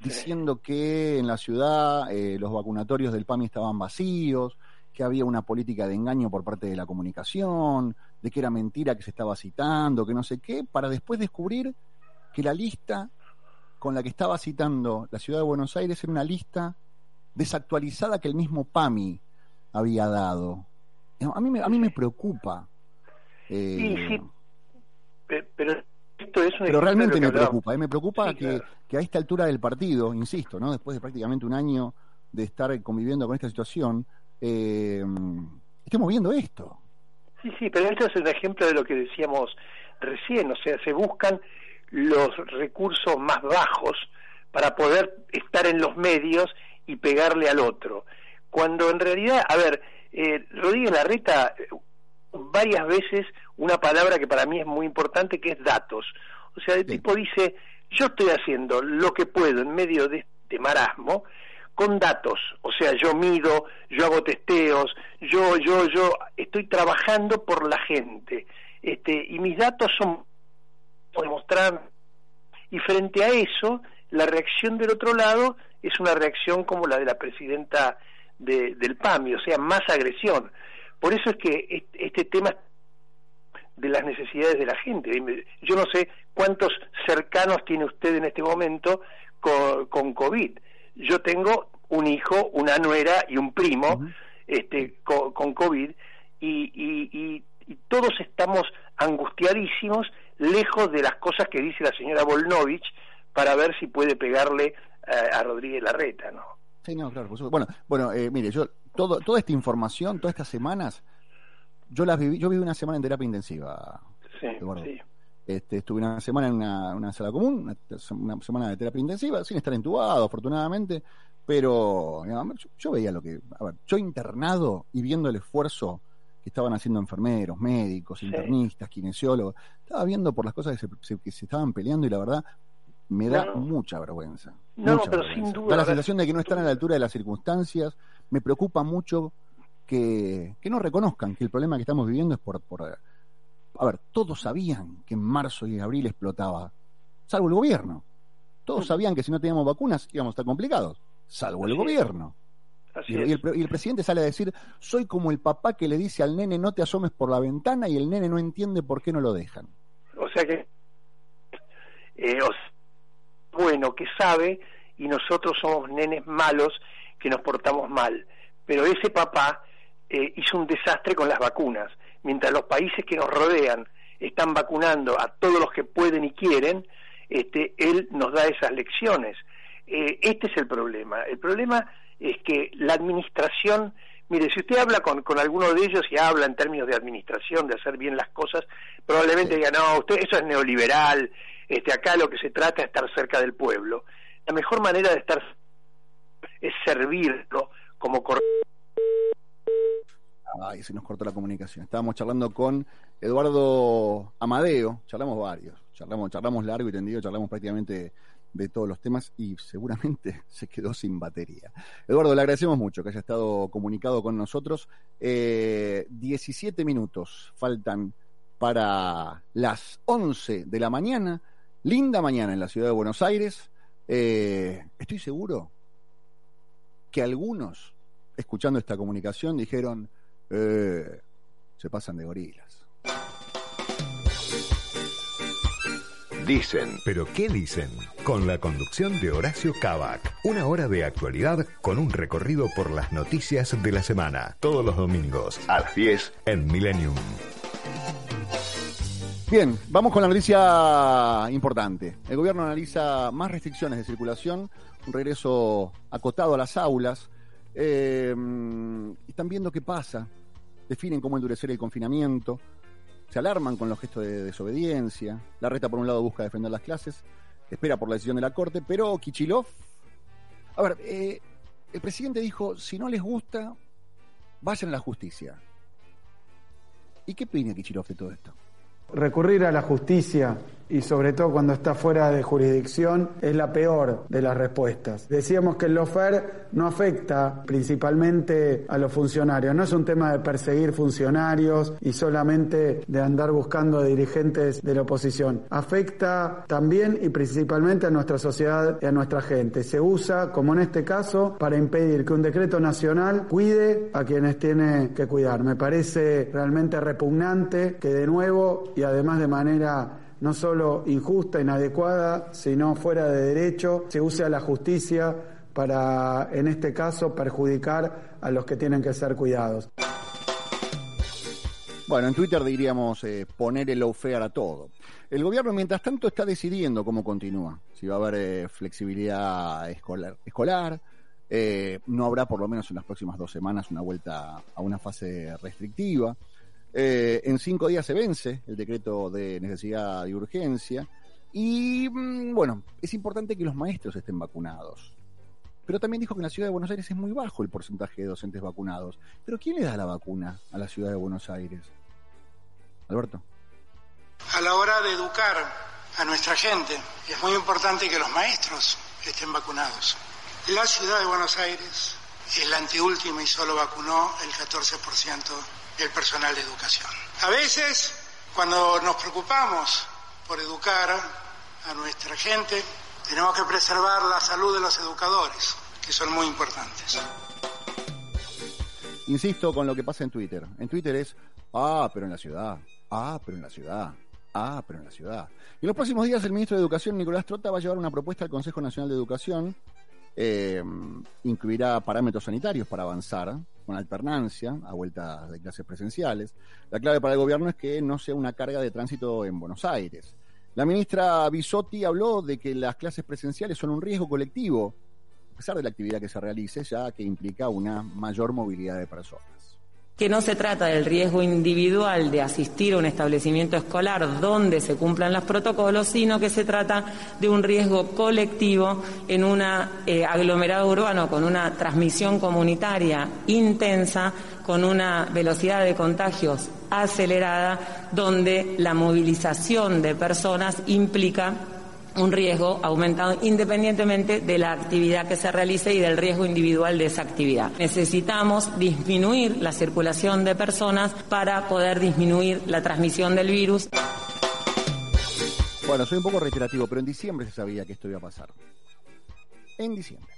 diciendo que en la ciudad eh, los vacunatorios del PAMI estaban vacíos, que había una política de engaño por parte de la comunicación, de que era mentira que se estaba citando, que no sé qué, para después descubrir que la lista con la que estaba citando la ciudad de Buenos Aires era una lista desactualizada que el mismo PAMI había dado. A mí me, a mí me preocupa. Eh, sí, pe- pero esto es un pero realmente lo me preocupa, eh, me preocupa Sí, que, claro. que a esta altura del partido, insisto, ¿no? después de prácticamente un año de estar conviviendo con esta situación, eh, estemos viendo esto. Sí, sí, pero esto es un ejemplo de lo que decíamos recién, o sea, se buscan los recursos más bajos para poder estar en los medios y pegarle al otro. Cuando en realidad, a ver, eh, Rodríguez Larreta eh, varias veces una palabra que para mí es muy importante que es datos. O sea, el tipo dice, yo estoy haciendo lo que puedo en medio de este marasmo con datos, o sea, yo mido, yo hago testeos, yo, yo, yo estoy trabajando por la gente, este, y mis datos son demostrar. Y frente a eso, la reacción del otro lado es una reacción como la de la presidenta de- del PAMI, o sea, más agresión. Por eso es que este, este tema de las necesidades de la gente. Yo no sé cuántos cercanos tiene usted en este momento con, con COVID. Yo tengo un hijo, una nuera y un primo este, con, con COVID y, y- y- y todos estamos angustiadísimos lejos de las cosas que dice la señora Volnovich para ver si puede pegarle eh, a Rodríguez Larreta, ¿no? Sí, no, claro, por supuesto. Bueno, bueno eh, mire, yo todo, toda esta información, todas estas semanas, yo las viví, yo viví una semana en terapia intensiva. Sí, sí. Este, estuve una semana en una, una sala común, una, una semana de terapia intensiva, sin estar entubado, afortunadamente, pero digamos, yo, yo veía lo que, a ver, yo internado y viendo el esfuerzo que estaban haciendo enfermeros, médicos, internistas, kinesiólogos, estaba viendo por las cosas que se, se- que se estaban peleando y la verdad me da No, no. mucha vergüenza. No, mucha pero vergüenza. sin duda, Da la sensación de que no están a la altura de las circunstancias, me preocupa mucho que, que no reconozcan que el problema que estamos viviendo es por, por a ver, todos sabían que en marzo y abril explotaba, salvo el gobierno. Todos sabían que si no teníamos vacunas íbamos a estar complicados, salvo el gobierno. Así Y, el, pre- y el presidente sale a decir, soy como el papá que le dice al nene no te asomes por la ventana y el nene no entiende por qué no lo dejan. O sea que, eh, o sea, bueno, que sabe y nosotros somos nenes malos que nos portamos mal. Pero ese papá eh, hizo un desastre con las vacunas. Mientras los países que nos rodean están vacunando a todos los que pueden y quieren, este, él nos da esas lecciones. Eh, este es el problema. El problema es que la administración, mire, si usted habla con, con alguno de ellos y habla en términos de administración, de hacer bien las cosas, probablemente diga, no, usted eso es neoliberal, este, acá lo que se trata es estar cerca del pueblo. La mejor manera de estar es servirlo como cor- Ay, se nos cortó la comunicación. Estábamos charlando con Eduardo Amadeo, charlamos varios, charlamos, charlamos largo y tendido, charlamos prácticamente de todos los temas y seguramente se quedó sin batería. Eduardo, le agradecemos mucho que haya estado comunicado con nosotros. Eh, 17 minutos faltan para las 11 de la mañana. Linda mañana en la ciudad de Buenos Aires. Eh, estoy seguro que algunos, escuchando esta comunicación, dijeron, eh, se pasan de gorilas. Dicen, pero ¿qué dicen? Con la conducción de Horacio Cabac. Una hora de actualidad con un recorrido por las noticias de la semana. Todos los domingos a las 10 en Millennium. Bien, vamos con la noticia importante. El gobierno analiza más restricciones de circulación, un regreso acotado a las aulas. eh, están viendo qué pasa, definen cómo endurecer el confinamiento, se alarman con los gestos de desobediencia. La reta, por un lado, busca defender las clases, espera por la decisión de la Corte, pero Kichilov. A ver, eh, el presidente dijo: si no les gusta, vayan a la justicia. ¿Y qué opina Kichilov de todo esto? Recurrir a la justicia y sobre todo cuando está fuera de jurisdicción es la peor de las respuestas. Decíamos que el lofer no afecta principalmente a los funcionarios, no es un tema de perseguir funcionarios y solamente de andar buscando dirigentes de la oposición. Afecta también y principalmente a nuestra sociedad y a nuestra gente. Se usa, como en este caso, para impedir que un decreto nacional cuide a quienes tiene que cuidar. Me parece realmente repugnante que de nuevo y además de manera no solo injusta, inadecuada, sino fuera de derecho, se use a la justicia para, en este caso, perjudicar a los que tienen que ser cuidados. Bueno, en Twitter diríamos eh, poner el lawfare a todo. El gobierno, mientras tanto, está decidiendo cómo continúa. Si va a haber eh, flexibilidad escolar, eh, no habrá por lo menos en las próximas dos semanas una vuelta a una fase restrictiva. Eh, en cinco días se vence el decreto de necesidad y urgencia. Y mm, bueno, es importante que los maestros estén vacunados. Pero también dijo que en la ciudad de Buenos Aires es muy bajo el porcentaje de docentes vacunados. Pero ¿quién le da la vacuna a la ciudad de Buenos Aires? Alberto. A la hora de educar a nuestra gente, es muy importante que los maestros estén vacunados. La ciudad de Buenos Aires es la anteúltima y solo vacunó el 14% del personal de educación. A veces, cuando nos preocupamos por educar a nuestra gente, tenemos que preservar la salud de los educadores, que son muy importantes. Insisto con lo que pasa en Twitter. En Twitter es, ah, pero en la ciudad, ah, pero en la ciudad, ah, pero en la ciudad. Y en los próximos días el ministro de Educación, Nicolás Trota, va a llevar una propuesta al Consejo Nacional de Educación. Eh, incluirá parámetros sanitarios para avanzar con alternancia a vueltas de clases presenciales. La clave para el gobierno es que no sea una carga de tránsito en Buenos Aires. La ministra Bisotti habló de que las clases presenciales son un riesgo colectivo, a pesar de la actividad que se realice, ya que implica una mayor movilidad de personas. Que no se trata del riesgo individual de asistir a un establecimiento escolar donde se cumplan los protocolos, sino que se trata de un riesgo colectivo en un aglomerado urbano con una transmisión comunitaria intensa, con una velocidad de contagios acelerada, donde la movilización de personas implica un riesgo aumentado independientemente de la actividad que se realice y del riesgo individual de esa actividad. Necesitamos disminuir la circulación de personas para poder disminuir la transmisión del virus. Bueno, soy un poco reiterativo, pero en diciembre se sabía que esto iba a pasar. En diciembre.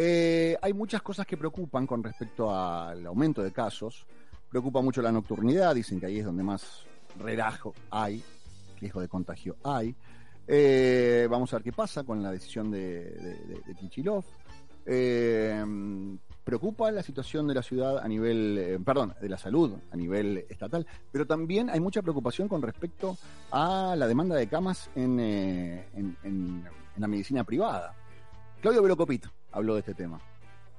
Eh, hay muchas cosas que preocupan con respecto al aumento de casos. Preocupa mucho la nocturnidad, dicen que ahí es donde más relajo hay, riesgo de contagio hay. Eh, vamos a ver qué pasa con la decisión de, de, Kichilov. Eh, preocupa la situación de la ciudad a nivel, eh, perdón, de la salud a nivel estatal, pero también hay mucha preocupación con respecto a la demanda de camas en, eh, en- en- en la medicina privada. Claudio Velocopit habló de este tema.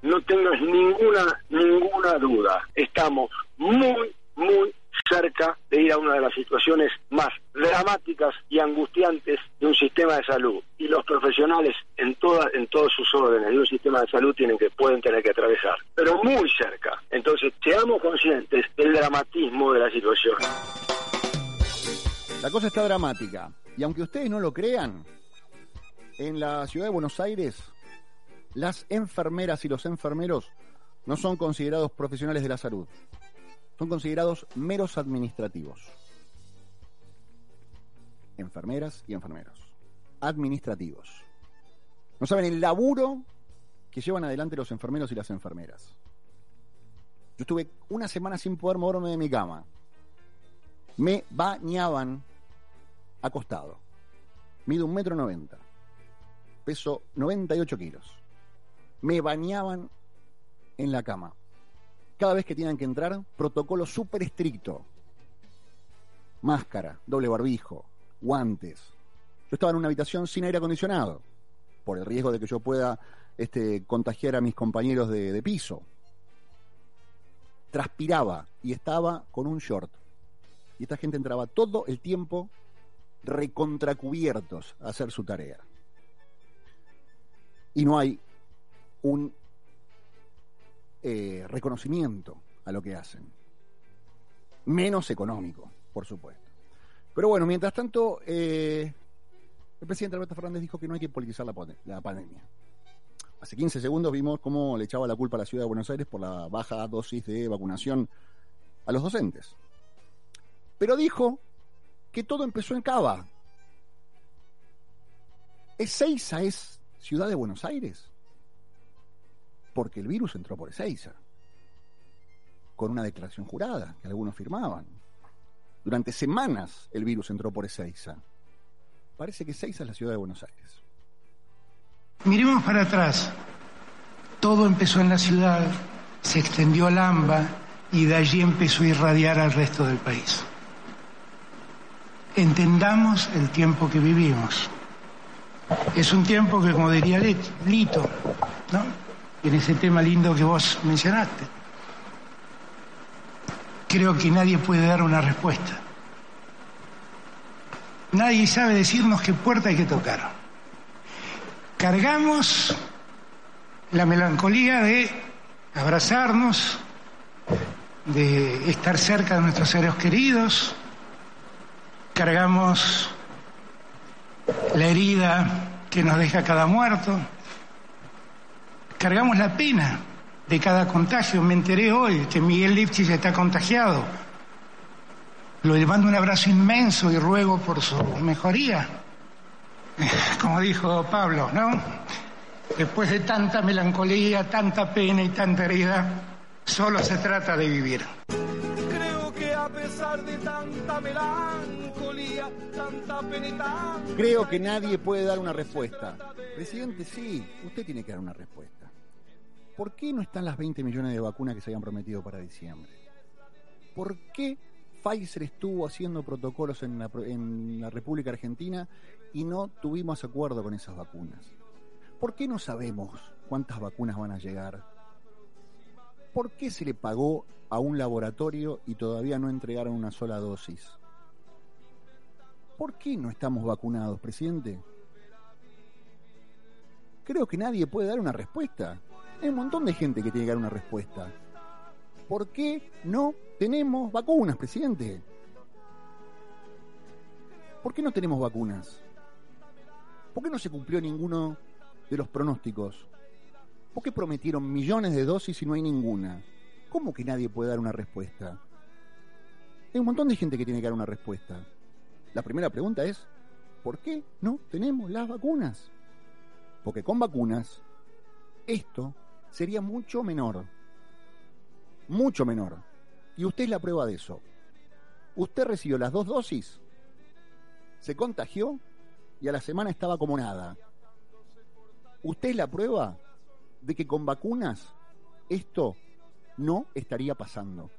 no tengas ninguna ninguna duda. Estamos muy muy cerca de ir a una de las situaciones más dramáticas y angustiantes de un sistema de salud y los profesionales en todas en todos sus órdenes de un sistema de salud tienen que pueden tener que atravesar, pero muy cerca. Entonces, seamos conscientes del dramatismo de la situación. La cosa está dramática. Y aunque ustedes no lo crean, en la ciudad de Buenos Aires, las enfermeras y los enfermeros no son considerados profesionales de la salud. Son considerados meros administrativos. Enfermeras y enfermeros. Administrativos. No saben el laburo que llevan adelante los enfermeros y las enfermeras. Yo estuve una semana sin poder moverme de mi cama. Me bañaban acostado. Mido un metro noventa. Peso 98 kilos. Me bañaban en la cama. Cada vez que tenían que entrar, protocolo súper estricto. Máscara, doble barbijo, guantes. Yo estaba en una habitación sin aire acondicionado, por el riesgo de que yo pueda este, contagiar a mis compañeros de, de piso. Transpiraba y estaba con un short. Y esta gente entraba todo el tiempo recontracubiertos a hacer su tarea. Y no hay un eh, reconocimiento a lo que hacen. Menos económico, por supuesto. Pero bueno, mientras tanto, eh, el presidente Alberto Fernández dijo que no hay que politizar la, la pandemia. Hace 15 segundos vimos cómo le echaba la culpa a la ciudad de Buenos Aires por la baja dosis de vacunación a los docentes. Pero dijo que todo empezó en Cava. ¿Ezeiza es ciudad de Buenos Aires? Porque el virus entró por Ezeiza. Con una declaración jurada que algunos firmaban. Durante semanas el virus entró por Ezeiza. Parece que Ezeiza es la ciudad de Buenos Aires. Miremos para atrás. Todo empezó en la ciudad, se extendió al AMBA y de allí empezó a irradiar al resto del país. Entendamos el tiempo que vivimos. Es un tiempo que, como diría Lit- Lito, ¿no? En ese tema lindo que vos mencionaste. Creo que nadie puede dar una respuesta. Nadie sabe decirnos qué puerta hay que tocar. Cargamos la melancolía de abrazarnos, de estar cerca de nuestros seres queridos, cargamos la herida que nos deja cada muerto, cargamos la pena de cada contagio. Me enteré hoy que Miguel Lipchitz está contagiado. Lo le mando un abrazo inmenso y ruego por su mejoría. Como dijo Pablo, ¿no? Después de tanta melancolía, tanta pena y tanta herida, solo se trata de vivir. Creo que a pesar de tanta melancolía, tanta pena y tanta Creo que nadie puede dar una respuesta. Presidente, sí, usted tiene que dar una respuesta. ¿Por qué no están las 20 millones de vacunas que se habían prometido para diciembre? ¿Por qué Pfizer estuvo haciendo protocolos en la, en la República Argentina y no tuvimos acuerdo con esas vacunas? ¿Por qué no sabemos cuántas vacunas van a llegar? ¿Por qué se le pagó a un laboratorio y todavía no entregaron una sola dosis? ¿Por qué no estamos vacunados, presidente? Creo que nadie puede dar una respuesta. Hay un montón de gente que tiene que dar una respuesta. ¿Por qué no tenemos vacunas, presidente? ¿Por qué no tenemos vacunas? ¿Por qué no se cumplió ninguno de los pronósticos? ¿Por qué prometieron millones de dosis y no hay ninguna? ¿Cómo que nadie puede dar una respuesta? Hay un montón de gente que tiene que dar una respuesta. La primera pregunta es, ¿por qué no tenemos las vacunas? Porque con vacunas esto sería mucho menor. Mucho menor. Y usted es la prueba de eso. Usted recibió las dos dosis, se contagió y a la semana estaba como nada. Usted es la prueba de que con vacunas esto no estaría pasando.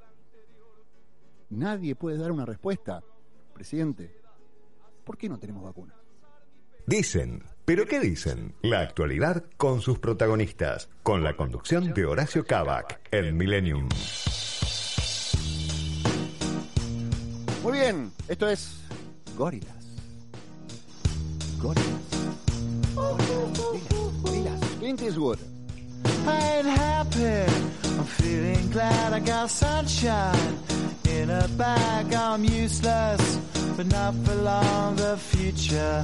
Nadie puede dar una respuesta. Presidente, ¿por qué no tenemos vacunas? Dicen, pero ¿qué dicen? La actualidad con sus protagonistas, con la conducción de Horacio Cabac, el Millennium. Muy bien, esto es Gorilas. Gorilas. Gorilas. Clint Eastwood. I ain't happy. I'm feeling glad I got sunshine in a bag. I'm useless, but not for long. The future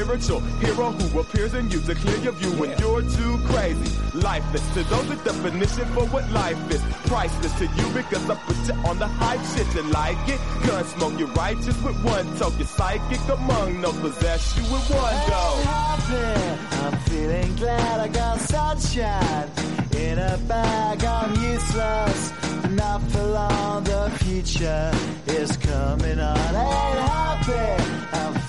hero who appears in you to clear your view when you're too crazy. Lifeless to those, the definition for what life is. Priceless to you because I put you on the hype shit. You like it? Gun smoke, you're righteous with one toke. You're psychic among no possess you with one go. I'm feeling glad I got sunshine in a bag. I'm useless, not for long. The future is coming on. Ain't happy. I'm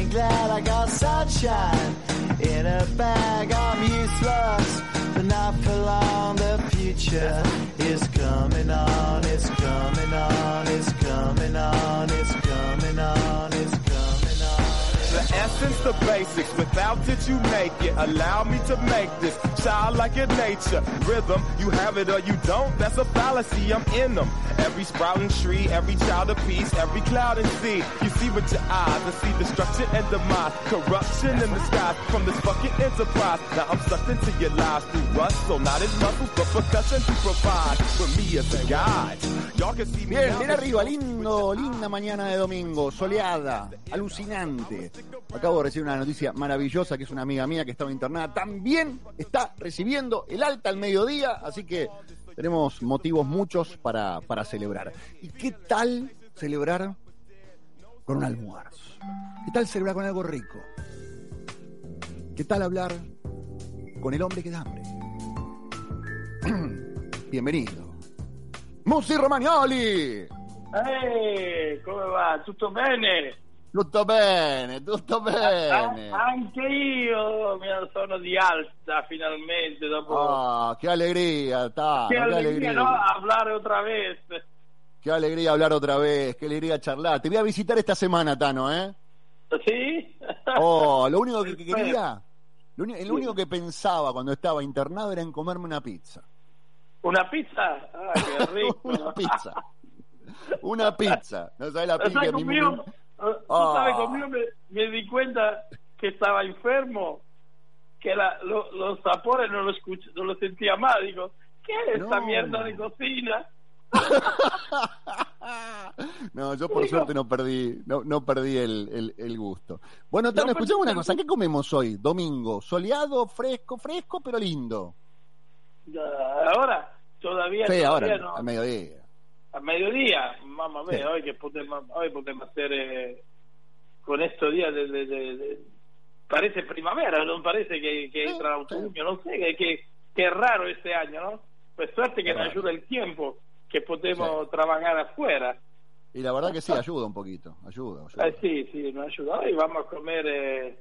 feeling glad I got sunshine in a bag. I'm useless, but not for long. The future is coming on. It's coming on. It's coming on. It's coming on. It's coming on. The essence, the basics. Without it, you make it. Allow me to make this child like in nature. Rhythm, you have it or you don't. That's a fallacy. I'm in them. Every sprouting tree, every child of peace, every cloud and sea. You see with your eyes and see destruction and demise. Corruption in the sky from this fucking enterprise. Now I'm sucked into your lives through rust. So not as muscles, but percussion to provide for me as a guide. Y'all can see me Bien, bien arriba, lindo, linda mañana de domingo, soleada, alucinante. Acabo de recibir una noticia maravillosa que es una amiga mía que estaba internada. También está recibiendo el alta al mediodía, así que tenemos motivos muchos para, para celebrar. ¿Y qué tal celebrar con un almuerzo? ¿Qué tal celebrar con algo rico? ¿Qué tal hablar con el hombre que da hambre? Bienvenido. Musi Romagnoli! Ehi, come va? Tutto bene? Tutto bene, tutto bene. Ah, anche io mi sono di alta finalmente dopo... Ah, qué alegría, Tano, qué qué alegría, alegría. ¿no? Hablar otra vez. Qué alegría hablar otra vez, qué alegría charlar. Te voy a visitar esta semana, Tano, ¿eh? ¿Sí? Oh, lo único que, que quería, lo el único que pensaba cuando estaba internado era en comerme una pizza. ¿Una pizza? Ah, qué rico. Una pizza. Una pizza. No sabes la ¿Sabes pizza mi conmigo? ¿Tú Ah. sabes conmigo? Me, me di cuenta que estaba enfermo, que la- lo- los sapores no lo, escuch- no lo sentía más. Digo, ¿qué es esta No. mierda de cocina? No, yo por suerte no perdí, no, no perdí el, el- el gusto. Bueno, Tano, No escuchame una cosa, ¿qué comemos hoy? Domingo, soleado, fresco, fresco, pero lindo. Ah, Ahora, todavía, Sí, todavía ahora, no. a mediodía. A mediodía, mamma mia, Sì. oggi che potremmo, oggi potremmo hacer con estos días de, de- de- de- parece primavera, no parece que, que entra otoño, no sé, que, que, que raro este año, ¿no? Pues suerte que nos ayuda el tiempo, que podemos trabajar afuera. Y la verdad que sí, ayuda un poquito, ayuda. ayuda. Eh, sí, sí, nos ayudó y vamos a comer eh,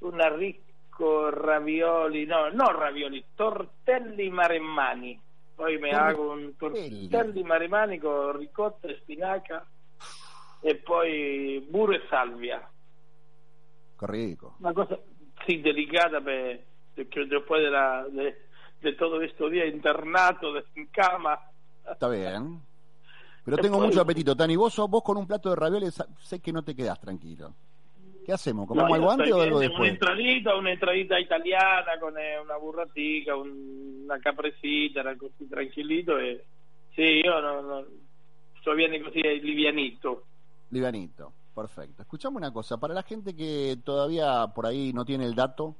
una rico ravioli, no, no ravioli, tortelli maremmani. Poi mi hago un tortelli maremmani con ricotta e spinaca e poi burro e salvia. Rico. Una cosa sí delicada pe- perché después de, la, de, de todo estos días internato de, en cama. Está bien. Pero tengo mucho apetito, Tani. Vos, vos con un plato de ravioles sé que no te quedás tranquilo. ¿Qué hacemos? ¿Comemos No, algo yo antes o algo después? Una entradita, una entradita italiana con eh, una burratica, un- una caprecita, una così tranquilito. E... Sì, io no, no, sto bien così livianito. Livianito, perfecto. Escuchame una cosa, para la gente que todavía por ahí no tiene el dato,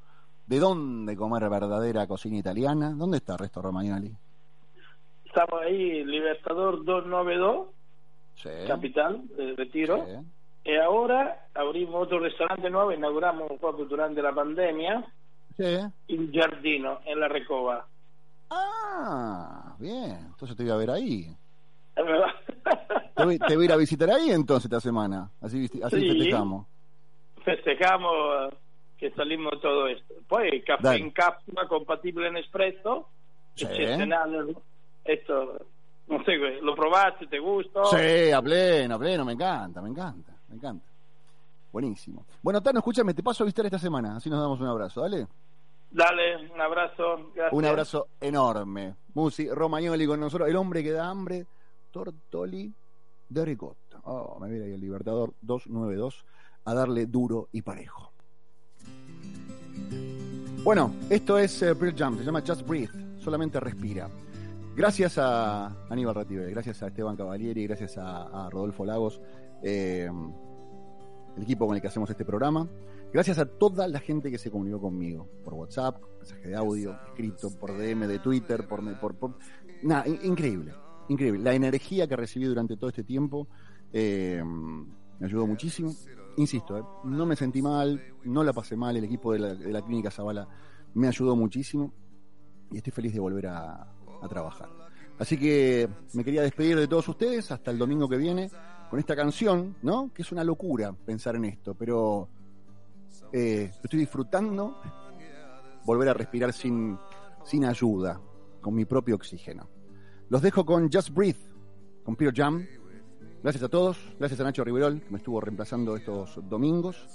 ¿de dónde comer verdadera cocina italiana? ¿Dónde está Resto Romagnoli? Estamos ahí, Libertador 292, Sí. capital, Retiro. Sí. Y ahora abrimos otro restaurante nuevo, inauguramos proprio durante la pandemia, Sí. Il Giardino, en la Recova. Ah, bien. Entonces te voy a ver ahí. Te voy, te voy a ir a visitar ahí entonces esta semana. Así, así Sí. festejamos. Festejamos che salimos todo esto. Poi caffè Dale. in capsula compatibile in espresso, eccezionale. Esto, no sé, ¿lo probaste? ¿Te gustó? Sí, a pleno, a pleno. Me encanta, me encanta, me encanta. Buenísimo. Bueno, Tano, escúchame, te paso a visitar esta semana. Así nos damos un abrazo, ¿dale? Dale, un abrazo. Gracias. Un abrazo enorme. Musi Romagnoli con nosotros, el hombre que da hambre, Tortoli de ricotta. Oh, me viene ahí el Libertador 292 a darle duro y parejo. Bueno, esto es eh, Pearl Jam, se llama Just Breathe, solamente respira. Gracias a Aníbal Ratibel, gracias a Esteban Cavalieri, gracias a, a Rodolfo Lagos, eh, el equipo con el que hacemos este programa. Gracias a toda la gente que se comunicó conmigo por WhatsApp, mensaje de audio, escrito por DM de Twitter, por, por, por- nada, in- increíble, increíble. La energía que recibí durante todo este tiempo eh, me ayudó muchísimo. Insisto, eh, no me sentí mal, no la pasé mal. El equipo de la, de la clínica Zavala me ayudó muchísimo y estoy feliz de volver a, a trabajar. Así que me quería despedir de todos ustedes hasta el domingo que viene con esta canción, ¿no? Que es una locura pensar en esto, pero eh, estoy disfrutando volver a respirar sin, sin ayuda, con mi propio oxígeno. Los dejo con Just Breathe, con Peter Jam. Gracias a todos, gracias a Nacho Riverol, que me estuvo reemplazando estos domingos,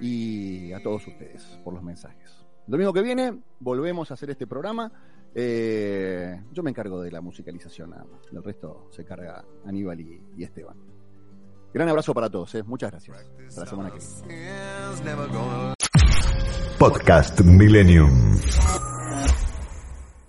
y a todos ustedes por los mensajes. El domingo que viene volvemos a hacer este programa. Eh, yo me encargo de la musicalización nada más. Del resto se carga Aníbal y, y Esteban. Gran abrazo para todos, eh. muchas gracias. Hasta la semana que viene. Podcast Millennium.